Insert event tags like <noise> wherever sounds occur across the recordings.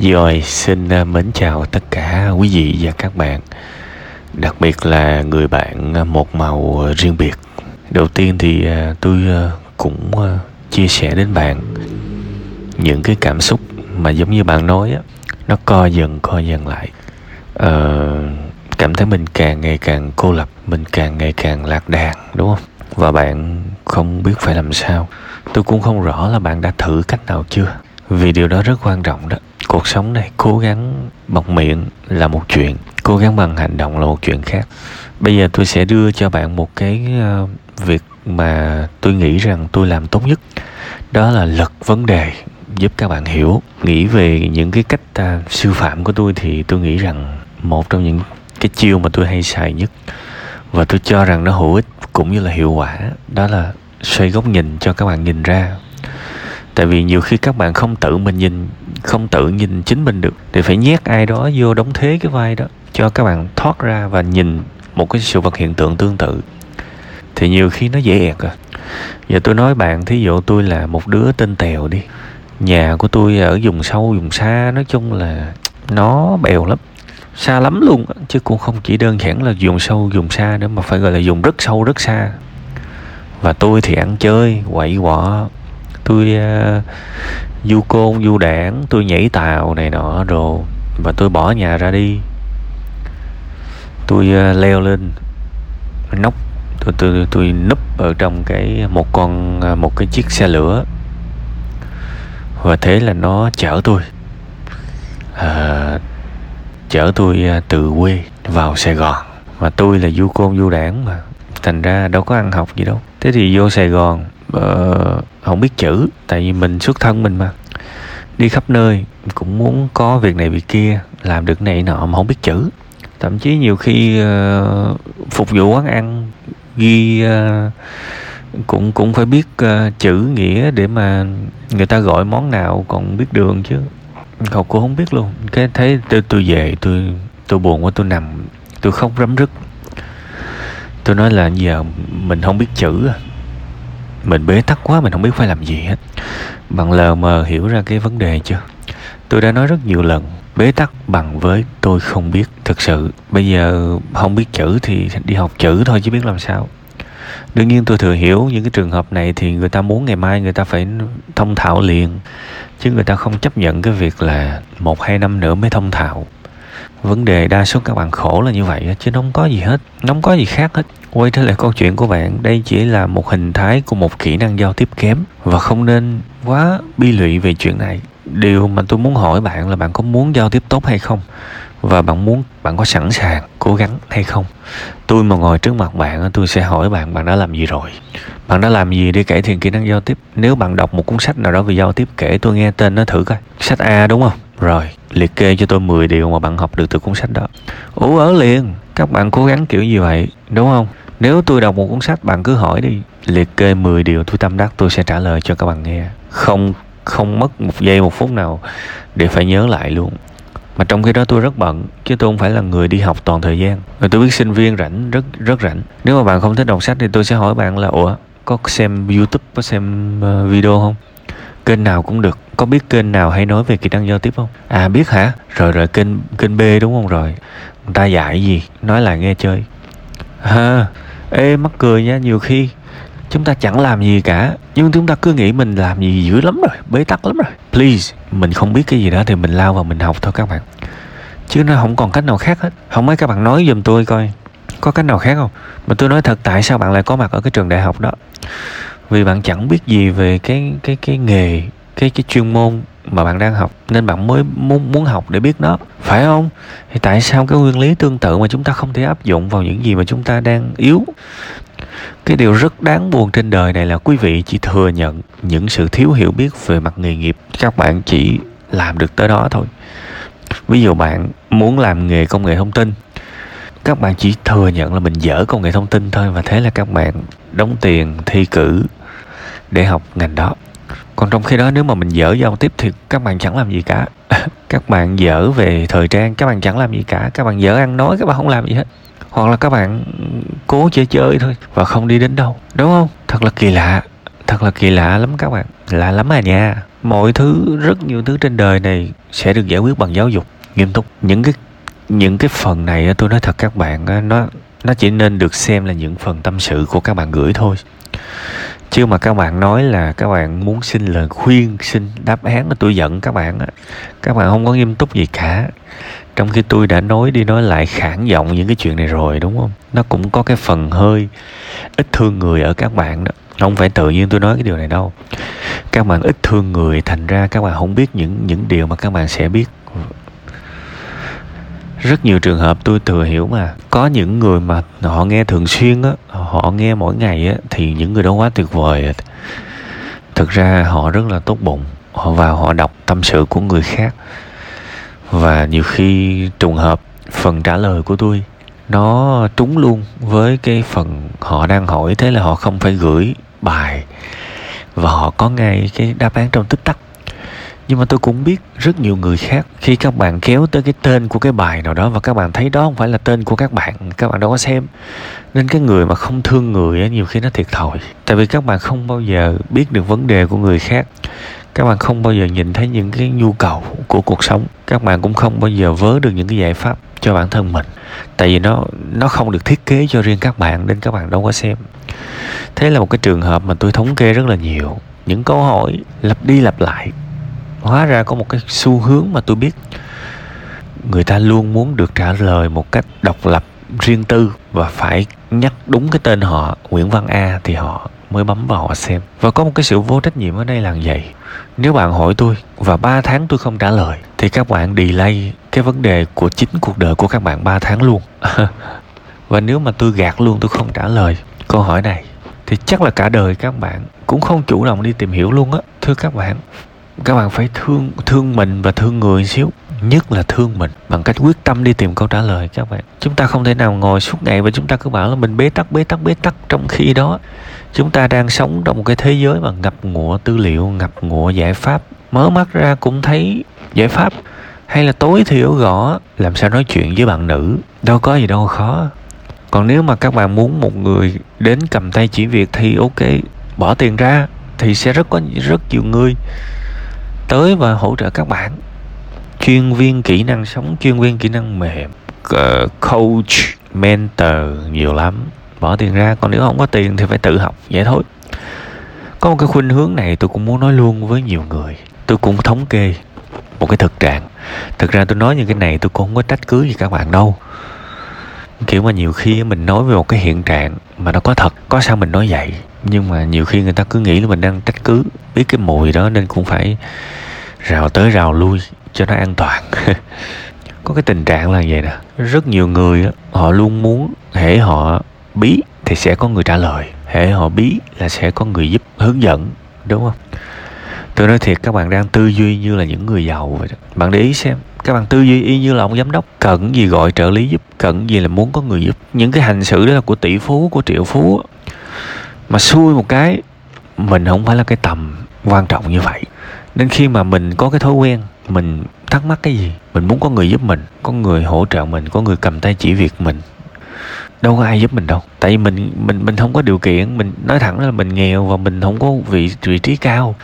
Rồi, xin à, mến chào tất cả quý vị và các bạn. Đặc biệt là người bạn à, một màu riêng biệt. Đầu tiên thì à, tôi cũng chia sẻ đến bạn Những cái cảm xúc mà giống như bạn nói á Nó co dần co dần lại. Ờ, Cảm thấy mình càng ngày càng cô lập Mình càng ngày càng lạc đàn đúng không? Và bạn không biết phải làm sao. Tôi cũng không rõ là bạn đã thử cách nào chưa Vì điều đó rất quan trọng đó cuộc sống này cố gắng bằng miệng là một chuyện cố gắng bằng hành động là một chuyện khác. Bây giờ tôi sẽ đưa cho bạn một cái ờ, việc mà tôi nghĩ rằng tôi làm tốt nhất. Đó là lật vấn đề giúp các bạn hiểu. Nghĩ về những cái cách à, uh, sư phạm của tôi thì tôi nghĩ rằng một trong những cái chiêu mà tôi hay xài nhất và tôi cho rằng nó hữu ích cũng như là hiệu quả đó là xoay góc nhìn cho các bạn nhìn ra. Tại vì nhiều khi các bạn không tự mình nhìn không tự nhìn chính mình được, thì phải nhét ai đó vô đóng thế cái vai đó, cho các bạn thoát ra và nhìn một cái sự vật hiện tượng tương tự. Thì nhiều khi nó dễ ẹt à. Giờ tôi nói bạn, thí dụ tôi là một đứa tên tèo đi. Nhà của tôi ở vùng sâu, vùng xa, nói chung là nó bèo lắm. Xa lắm luôn chứ cũng không chỉ đơn giản là vùng sâu, vùng xa nữa, mà phải gọi là vùng rất sâu, rất xa. Và tôi thì ăn chơi, quậy quọ tôi ờ, uh, du côn du đảng tôi nhảy tàu này nọ rồi và tôi bỏ nhà ra đi. Tôi uh, leo lên nóc tôi tôi tôi núp ở trong cái một con ờ, một cái chiếc xe lửa. Và thế là nó chở tôi à, chở tôi từ quê vào Sài Gòn. Và tôi là du côn du đảng mà thành ra đâu có ăn học gì đâu. Thế thì vô Sài Gòn uh, không biết chữ tại vì mình xuất thân mình mà. Đi khắp nơi cũng muốn có việc này việc kia làm được này nọ mà không biết chữ. Thậm chí nhiều khi uh, phục vụ quán ăn ghi uh, cũng cũng phải biết uh, chữ nghĩa để mà người ta gọi món nào còn biết đường chứ. Học cô không biết luôn. Cái thấy tôi tôi về tôi tôi buồn quá tôi nằm tôi khóc rấm rứt. Tôi nói là giờ mình không biết chữ à mình bế tắc quá, mình không biết phải làm gì hết. Bạn lờ mờ hiểu ra cái vấn đề chưa? Tôi đã nói rất nhiều lần, bế tắc bằng với tôi không biết thực sự. Bây giờ không biết chữ thì đi học chữ thôi chứ biết làm sao. Đương nhiên tôi thừa hiểu những cái trường hợp này thì người ta muốn ngày mai người ta phải thông thạo liền. Chứ người ta không chấp nhận cái việc là một hai năm nữa mới thông thạo vấn đề đa số các bạn khổ là như vậy chứ nó không có gì hết, nó không có gì khác hết. Quay trở lại câu chuyện của bạn, đây chỉ là một hình thái của một kỹ năng giao tiếp kém và không nên quá bi lụy về chuyện này. Điều mà tôi muốn hỏi bạn là bạn có muốn giao tiếp tốt hay không? Và bạn muốn, bạn có sẵn sàng, cố gắng hay không? Tôi mà ngồi trước mặt bạn tôi sẽ hỏi bạn bạn đã làm gì rồi? Bạn đã làm gì để cải thiện kỹ năng giao tiếp? Nếu bạn đọc một cuốn sách nào đó về giao tiếp, kể tôi nghe tên nó thử coi. Sách a, đúng không? Rồi, liệt kê cho tôi 10 điều mà bạn học được từ cuốn sách đó. Ủ ở liền, các bạn cố gắng kiểu như vậy, đúng không? Nếu tôi đọc một cuốn sách, bạn cứ hỏi đi. Liệt kê 10 điều tôi tâm đắc, tôi sẽ trả lời cho các bạn nghe. Không không mất một giây, một phút nào để phải nhớ lại luôn. Mà trong khi đó tôi rất bận, chứ tôi không phải là người đi học toàn thời gian. Và tôi biết sinh viên rảnh, rất rất rảnh. Nếu mà bạn không thích đọc sách thì tôi sẽ hỏi bạn là, ủa, có xem youtube, có xem ờ, video không? Kênh nào cũng được. Có biết kênh nào hay nói về kỹ năng giao tiếp không? À biết hả? Rồi rồi kênh kênh b đúng không rồi? Người ta dạy gì? Nói là nghe chơi. Ha ê mắc cười nha nhiều khi chúng ta chẳng làm gì cả nhưng chúng ta cứ nghĩ mình làm gì dữ lắm rồi bế tắc lắm rồi. Please mình không biết cái gì đó thì mình lao vào mình học thôi các bạn. Chứ nó không còn cách nào khác hết. Không mấy các bạn nói giùm tôi coi có cách nào khác không? Mà tôi nói thật tại sao bạn lại có mặt ở cái trường đại học đó vì bạn chẳng biết gì về cái cái cái nghề, cái cái chuyên môn mà bạn đang học, nên bạn mới muốn muốn học để biết nó. Phải không? Thì tại sao cái nguyên lý tương tự mà chúng ta không thể áp dụng vào những gì mà chúng ta đang yếu? Cái điều rất đáng buồn trên đời này là quý vị chỉ thừa nhận những sự thiếu hiểu biết về mặt nghề nghiệp các bạn chỉ làm được tới đó thôi. Ví dụ bạn muốn làm nghề công nghệ thông tin, các bạn chỉ thừa nhận là mình dở công nghệ thông tin thôi và thế là các bạn đóng tiền, thi cử để học ngành đó. Còn trong khi đó, nếu mà mình dở giao tiếp thì các bạn chẳng làm gì cả. <laughs> Các bạn dở về thời trang, các bạn chẳng làm gì cả. Các bạn dở ăn nói, các bạn không làm gì hết. Hoặc là các bạn cố chơi chơi thôi và không đi đến đâu. Đúng không? Thật là kỳ lạ. Thật là kỳ lạ lắm các bạn. Lạ lắm à nha. Mọi thứ, rất nhiều thứ trên đời này sẽ được giải quyết bằng giáo dục, nghiêm túc. Những cái những cái phần này tôi nói thật các bạn nó nó chỉ nên được xem là những phần tâm sự của các bạn gửi thôi chứ mà các bạn nói là các bạn muốn xin lời khuyên, xin đáp án tôi giận các bạn á. Các bạn không có nghiêm túc gì cả. Trong khi tôi đã nói đi nói lại khản giọng những cái chuyện này rồi, đúng không? Nó cũng có cái phần hơi ít thương người ở các bạn đó. Không phải tự nhiên tôi nói cái điều này đâu. Các bạn ít thương người, thành ra các bạn không biết những những điều mà các bạn sẽ biết rất nhiều trường hợp tôi thừa hiểu mà. Có những người mà họ nghe thường xuyên á, họ nghe mỗi ngày á, thì những người đó quá tuyệt vời. Thực ra họ rất là tốt bụng họ vào họ đọc tâm sự của người khác. Và nhiều khi trùng hợp, phần trả lời của tôi nó trúng luôn với cái phần họ đang hỏi, thế là họ không phải gửi bài. Và họ có ngay cái đáp án trong tích tắc nhưng mà tôi cũng biết rất nhiều người khác khi các bạn kéo tới cái tên của cái bài nào đó và các bạn thấy đó không phải là tên của các bạn các bạn đâu có xem. Nên cái người mà không thương người ấy, nhiều khi nó thiệt thòi. Tại vì các bạn không bao giờ biết được vấn đề của người khác. Các bạn không bao giờ nhìn thấy những cái nhu cầu của cuộc sống. Các bạn cũng không bao giờ vớ được những cái giải pháp cho bản thân mình. Tại vì nó nó không được thiết kế cho riêng các bạn nên các bạn đâu có xem. Thế là một cái trường hợp mà tôi thống kê rất là nhiều. Những câu hỏi lặp đi lặp lại hóa ra có một cái xu hướng mà tôi biết. Người ta luôn muốn được trả lời một cách độc lập, riêng tư và phải nhắc đúng cái tên họ, Nguyễn Văn A thì họ mới bấm vào họ xem. Và có một cái sự vô trách nhiệm ở đây là vậy. Nếu bạn hỏi tôi và 3 tháng tôi không trả lời, thì các bạn delay cái vấn đề của chính cuộc đời của các bạn 3 tháng luôn. <laughs> Và nếu mà tôi gạt luôn, tôi không trả lời. Câu hỏi này thì chắc là cả đời các bạn cũng không chủ động đi tìm hiểu luôn á, thưa các bạn các bạn phải thương thương mình và thương người xíu. Nhất là thương mình. Bằng cách quyết tâm đi tìm câu trả lời các bạn. Chúng ta không thể nào ngồi suốt ngày và chúng ta cứ bảo là mình bế tắc bế tắc bế tắc trong khi đó. Chúng ta đang sống trong một cái thế giới mà ngập ngụa tư liệu, ngập ngụa giải pháp. Mở mắt ra cũng thấy giải pháp. Hay là tối thiểu gõ, làm sao nói chuyện với bạn nữ? Đâu có gì đâu, khó. Còn nếu mà các bạn muốn một người đến cầm tay chỉ việc thì ok, bỏ tiền ra thì sẽ rất có, rất nhiều người tới và hỗ trợ các bạn. Chuyên viên kỹ năng sống, chuyên viên kỹ năng mềm. Ờ, coach, mentor nhiều lắm. Bỏ tiền ra, còn nếu không có tiền thì phải tự học. Vậy thôi. Có một cái khuynh hướng này tôi cũng muốn nói luôn với nhiều người. Tôi cũng thống kê một cái thực trạng. Thực ra tôi nói những cái này tôi cũng không có trách cứ gì các bạn đâu. Kiểu mà nhiều khi mình nói về một cái hiện trạng mà nó có thật, có sao mình nói vậy. Nhưng mà nhiều khi người ta cứ nghĩ là mình đang trách cứ biết cái mùi đó nên cũng phải rào tới rào lui cho nó an toàn. <laughs> Có cái tình trạng là vậy nè. Rất nhiều người họ luôn muốn hễ họ bí thì sẽ có người trả lời. Hễ họ bí là sẽ có người giúp, hướng dẫn, đúng không? Tôi nói thiệt, các bạn đang tư duy như là những người giàu vậy đó. Bạn để ý xem, các bạn tư duy y như là ông giám đốc, cần gì gọi trợ lý giúp, cần gì là muốn có người giúp. Những cái hành xử đó là của tỷ phú, của triệu phú mà xui một cái mình không phải là cái tầm quan trọng như vậy. Nên khi mà mình có cái thói quen, mình thắc mắc cái gì, mình muốn có người giúp mình, có người hỗ trợ mình, có người cầm tay chỉ việc mình, đâu có ai giúp mình đâu. Tại vì mình mình mình không có điều kiện, mình nói thẳng là mình nghèo và mình không có vị vị trí cao,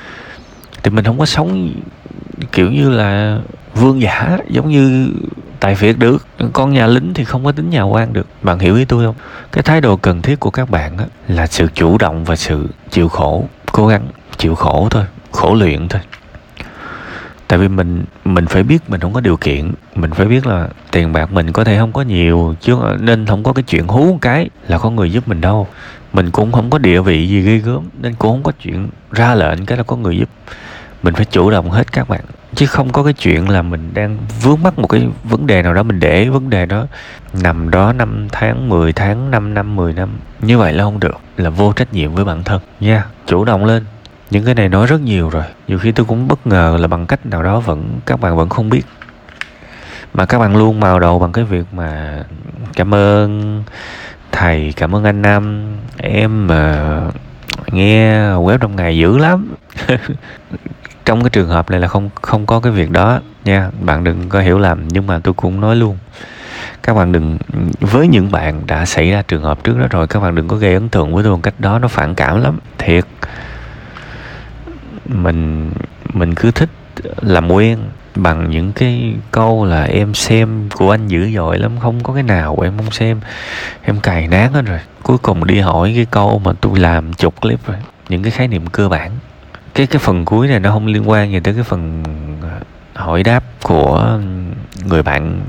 thì mình không có sống kiểu như là vương giả, giống như tại việc được con nhà lính thì không có tính nhà quan được. Bạn hiểu ý tôi không? Cái thái độ cần thiết của các bạn á, là sự chủ động và sự chịu khổ. Cố gắng chịu khổ thôi khổ luyện thôi. Tại vì mình mình phải biết mình không có điều kiện. Mình phải biết là tiền bạc mình có thể không có nhiều chứ nên không có cái chuyện hú một cái là có người giúp mình đâu. Mình cũng không có địa vị gì ghê gớm nên cũng không có chuyện ra lệnh cái là có người giúp. Mình phải chủ động hết các bạn chứ không có cái chuyện là mình đang vướng mắc một cái vấn đề nào đó mình để vấn đề đó nằm đó 5 tháng 10 tháng 5 năm 10 năm. Như vậy là không được là vô trách nhiệm với bản thân. Nha yeah, chủ động lên. Những cái này nói rất nhiều rồi. Nhiều khi tôi cũng bất ngờ là bằng cách nào đó vẫn các bạn vẫn không biết. Mà các bạn luôn màu đầu bằng cái việc mà cảm ơn thầy cảm ơn anh nam em mà nghe web trong ngày dữ lắm. <laughs> trong cái trường hợp này là không không có cái việc đó nha. Bạn đừng có hiểu lầm, nhưng mà tôi cũng nói luôn. Các bạn đừng, với những bạn đã xảy ra trường hợp trước đó rồi, các bạn đừng có gây ấn tượng với tôi một cách đó, nó phản cảm lắm. Thiệt. Mình mình cứ thích làm quen bằng những cái câu là em xem của anh dữ dội lắm, không có cái nào em không xem. Em cài nát hết rồi. Cuối cùng đi hỏi cái câu mà tôi làm chục clip rồi. Những cái khái niệm cơ bản cái cái phần cuối này nó không liên quan gì tới cái phần ờ, hỏi đáp của người bạn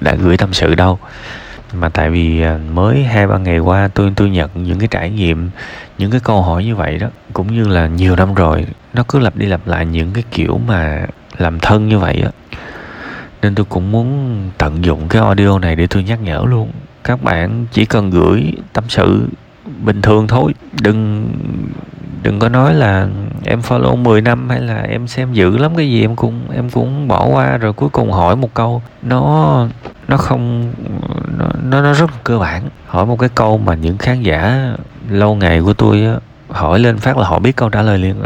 đã gửi tâm sự đâu. Mà tại vì ờ, mới hai, ba ngày qua tôi tôi nhận những cái trải nghiệm, những cái câu hỏi như vậy đó, cũng như là nhiều năm rồi, nó cứ lặp đi lặp lại những cái kiểu mà làm thân như vậy á. Nên tôi cũng muốn tận dụng cái audio này để tôi nhắc nhở luôn. Các bạn chỉ cần gửi tâm sự bình thường thôi, đừng đừng có nói là em follow 10 năm hay là em xem dữ lắm cái gì em cũng em cũng bỏ qua rồi cuối cùng hỏi một câu. Nó nó không nó nó, rất là cơ bản. Hỏi một cái câu mà những khán giả lâu ngày của tôi á, hỏi lên phát là họ biết câu trả lời liền.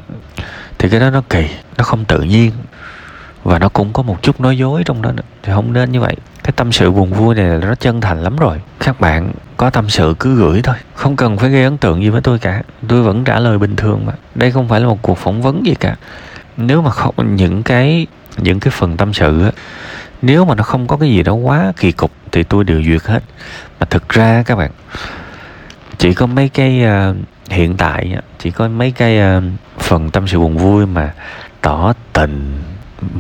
Thì cái đó nó kỳ nó không tự nhiên. Và nó cũng có một chút nói dối trong đó thì không nên như vậy. Cái tâm sự buồn vui này là nó chân thành lắm rồi. Các bạn có tâm sự cứ gửi thôi. Không cần phải gây ấn tượng gì với tôi cả. Tôi vẫn trả lời bình thường mà. Đây không phải là một cuộc phỏng vấn gì cả. Nếu mà không những cái những cái phần tâm sự á nếu mà nó không có cái gì đó quá kỳ cục thì tôi đều duyệt hết. Mà thực ra các bạn chỉ có mấy cái uh, hiện tại chỉ có mấy cái uh, phần tâm sự buồn vui mà tỏ tình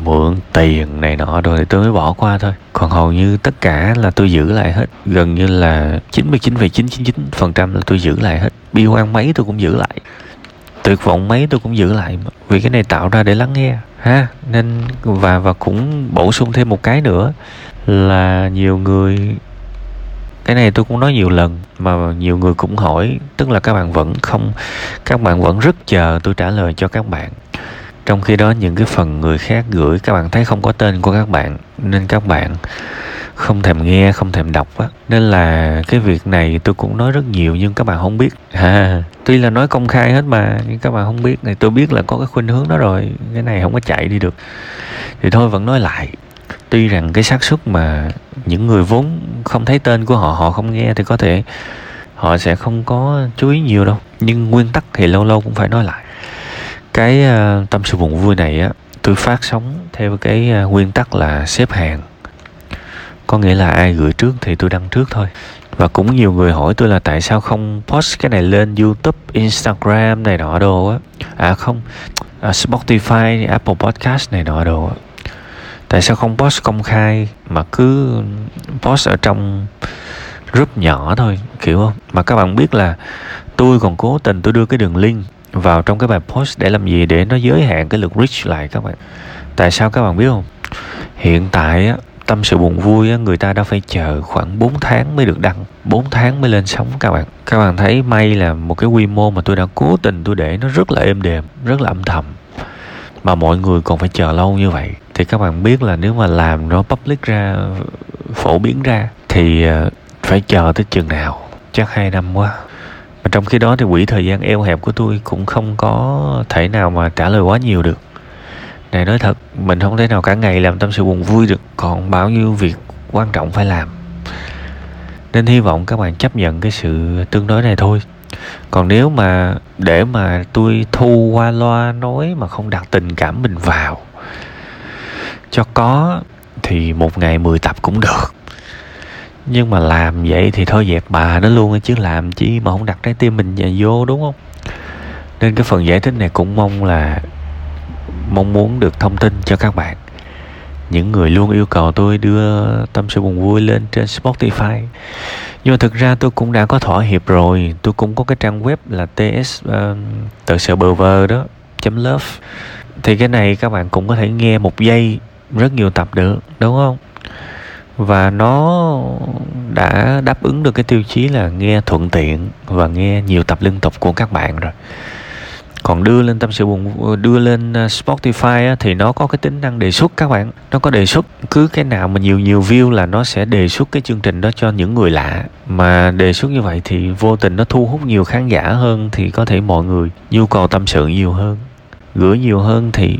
mượn tiền này nọ rồi thì tôi mới bỏ qua thôi. Còn hầu như tất cả là tôi giữ lại hết. Gần như là 99,999% là tôi giữ lại hết. Bi quan mấy tôi cũng giữ lại. Tuyệt vọng mấy tôi cũng giữ lại. Vì cái này tạo ra để lắng nghe. Ha nên và và cũng bổ sung thêm một cái nữa là nhiều người cái này tôi cũng nói nhiều lần mà nhiều người cũng hỏi tức là các bạn vẫn không các bạn vẫn rất chờ tôi trả lời cho các bạn trong khi đó, những cái phần người khác gửi, các bạn thấy không có tên của các bạn, nên các bạn không thèm nghe, không thèm đọc á. Nên là cái việc này tôi cũng nói rất nhiều nhưng các bạn không biết. Ha, tuy là nói công khai hết mà, nhưng các bạn không biết. Này, tôi biết là có cái khuynh hướng đó rồi. Cái này không có chạy đi được. Thì thôi, vẫn nói lại. Tuy rằng cái xác suất mà những người vốn không thấy tên của họ họ không nghe thì có thể họ sẽ không có chú ý nhiều đâu. Nhưng nguyên tắc thì lâu lâu cũng phải nói lại cái uh, tâm sự buồn vui này á tôi phát sóng theo cái uh, nguyên tắc là xếp hàng. Có nghĩa là ai gửi trước thì tôi đăng trước thôi. Và cũng nhiều người hỏi tôi là tại sao không post cái này lên youtube instagram này nọ đồ á. À không à, spotify apple podcast này nọ đồ á. Tại sao không post công khai mà cứ post ở trong group nhỏ thôi kiểu không? Mà các bạn biết là tôi còn cố tình tôi đưa cái đường link vào trong cái bài post để làm gì để nó giới hạn cái lượt reach lại các bạn? Tại sao các bạn biết không? Hiện tại á tâm sự buồn vui á, người ta đã phải chờ khoảng 4 tháng mới được đăng 4 tháng mới lên sóng các bạn. Các bạn thấy may là một cái quy mô mà tôi đã cố tình tôi để nó rất là êm đềm rất là âm thầm. Mà mọi người còn phải chờ lâu như vậy. Thì các bạn biết là nếu mà làm nó public ra phổ biến ra thì ờ, phải chờ tới chừng nào? Chắc hai năm quá mà trong khi đó thì quỹ thời gian eo hẹp của tôi cũng không có thể nào mà trả lời quá nhiều được. Này, nói thật, mình không thể nào cả ngày làm tâm sự buồn vui được, còn bao nhiêu việc quan trọng phải làm. Nên hy vọng các bạn chấp nhận cái sự tương đối này thôi. Còn nếu mà để mà tôi thu qua loa nói mà không đặt tình cảm mình vào, cho có thì một ngày 10 tập cũng được nhưng mà làm vậy thì thôi dẹp bà nó luôn chứ làm chi mà không đặt trái tim mình vào vô đúng không? Nên cái phần giải thích này cũng mong là mong muốn được thông tin cho các bạn. Những người luôn yêu cầu tôi đưa tâm sự buồn vui lên trên Spotify. Nhưng mà thực ra tôi cũng đã có thỏa hiệp rồi. Tôi cũng có cái trang web là ts uh, tự sự bờ vờ đó chấm love thì cái này các bạn cũng có thể nghe một giây rất nhiều tập được đúng không? Và nó đã đáp ứng được cái tiêu chí là nghe thuận tiện và nghe nhiều tập liên tục của các bạn rồi. Còn đưa lên tâm sự buồn đưa lên ờ, Spotify á, thì nó có cái tính năng đề xuất các bạn. Nó có đề xuất cứ cái nào mà nhiều nhiều view là nó sẽ đề xuất cái chương trình đó cho những người lạ. Mà đề xuất như vậy thì vô tình nó thu hút nhiều khán giả hơn thì có thể mọi người nhu cầu tâm sự nhiều hơn. Gửi nhiều hơn thì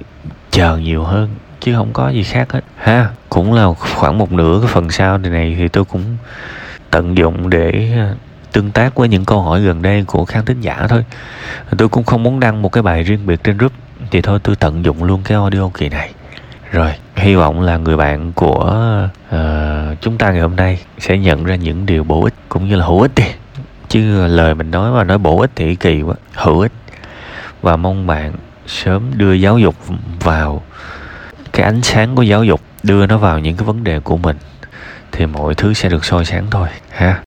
chờ nhiều hơn chứ không có gì khác hết. Ha cũng là khoảng một nửa cái phần sau này này thì tôi cũng tận dụng để à, tương tác với những câu hỏi gần đây của khán thính giả thôi. Tôi cũng không muốn đăng một cái bài riêng biệt trên group thì thôi tôi tận dụng luôn cái audio kỳ này. Rồi hy vọng là người bạn của uh, chúng ta ngày hôm nay sẽ nhận ra những điều bổ ích cũng như là hữu ích đi. Chứ lời mình nói mà nói bổ ích thì kỳ quá hữu ích. Và mong bạn sớm đưa giáo dục vào cái ánh sáng của giáo dục đưa nó vào những cái vấn đề của mình, thì mọi thứ sẽ được soi sáng thôi, ha?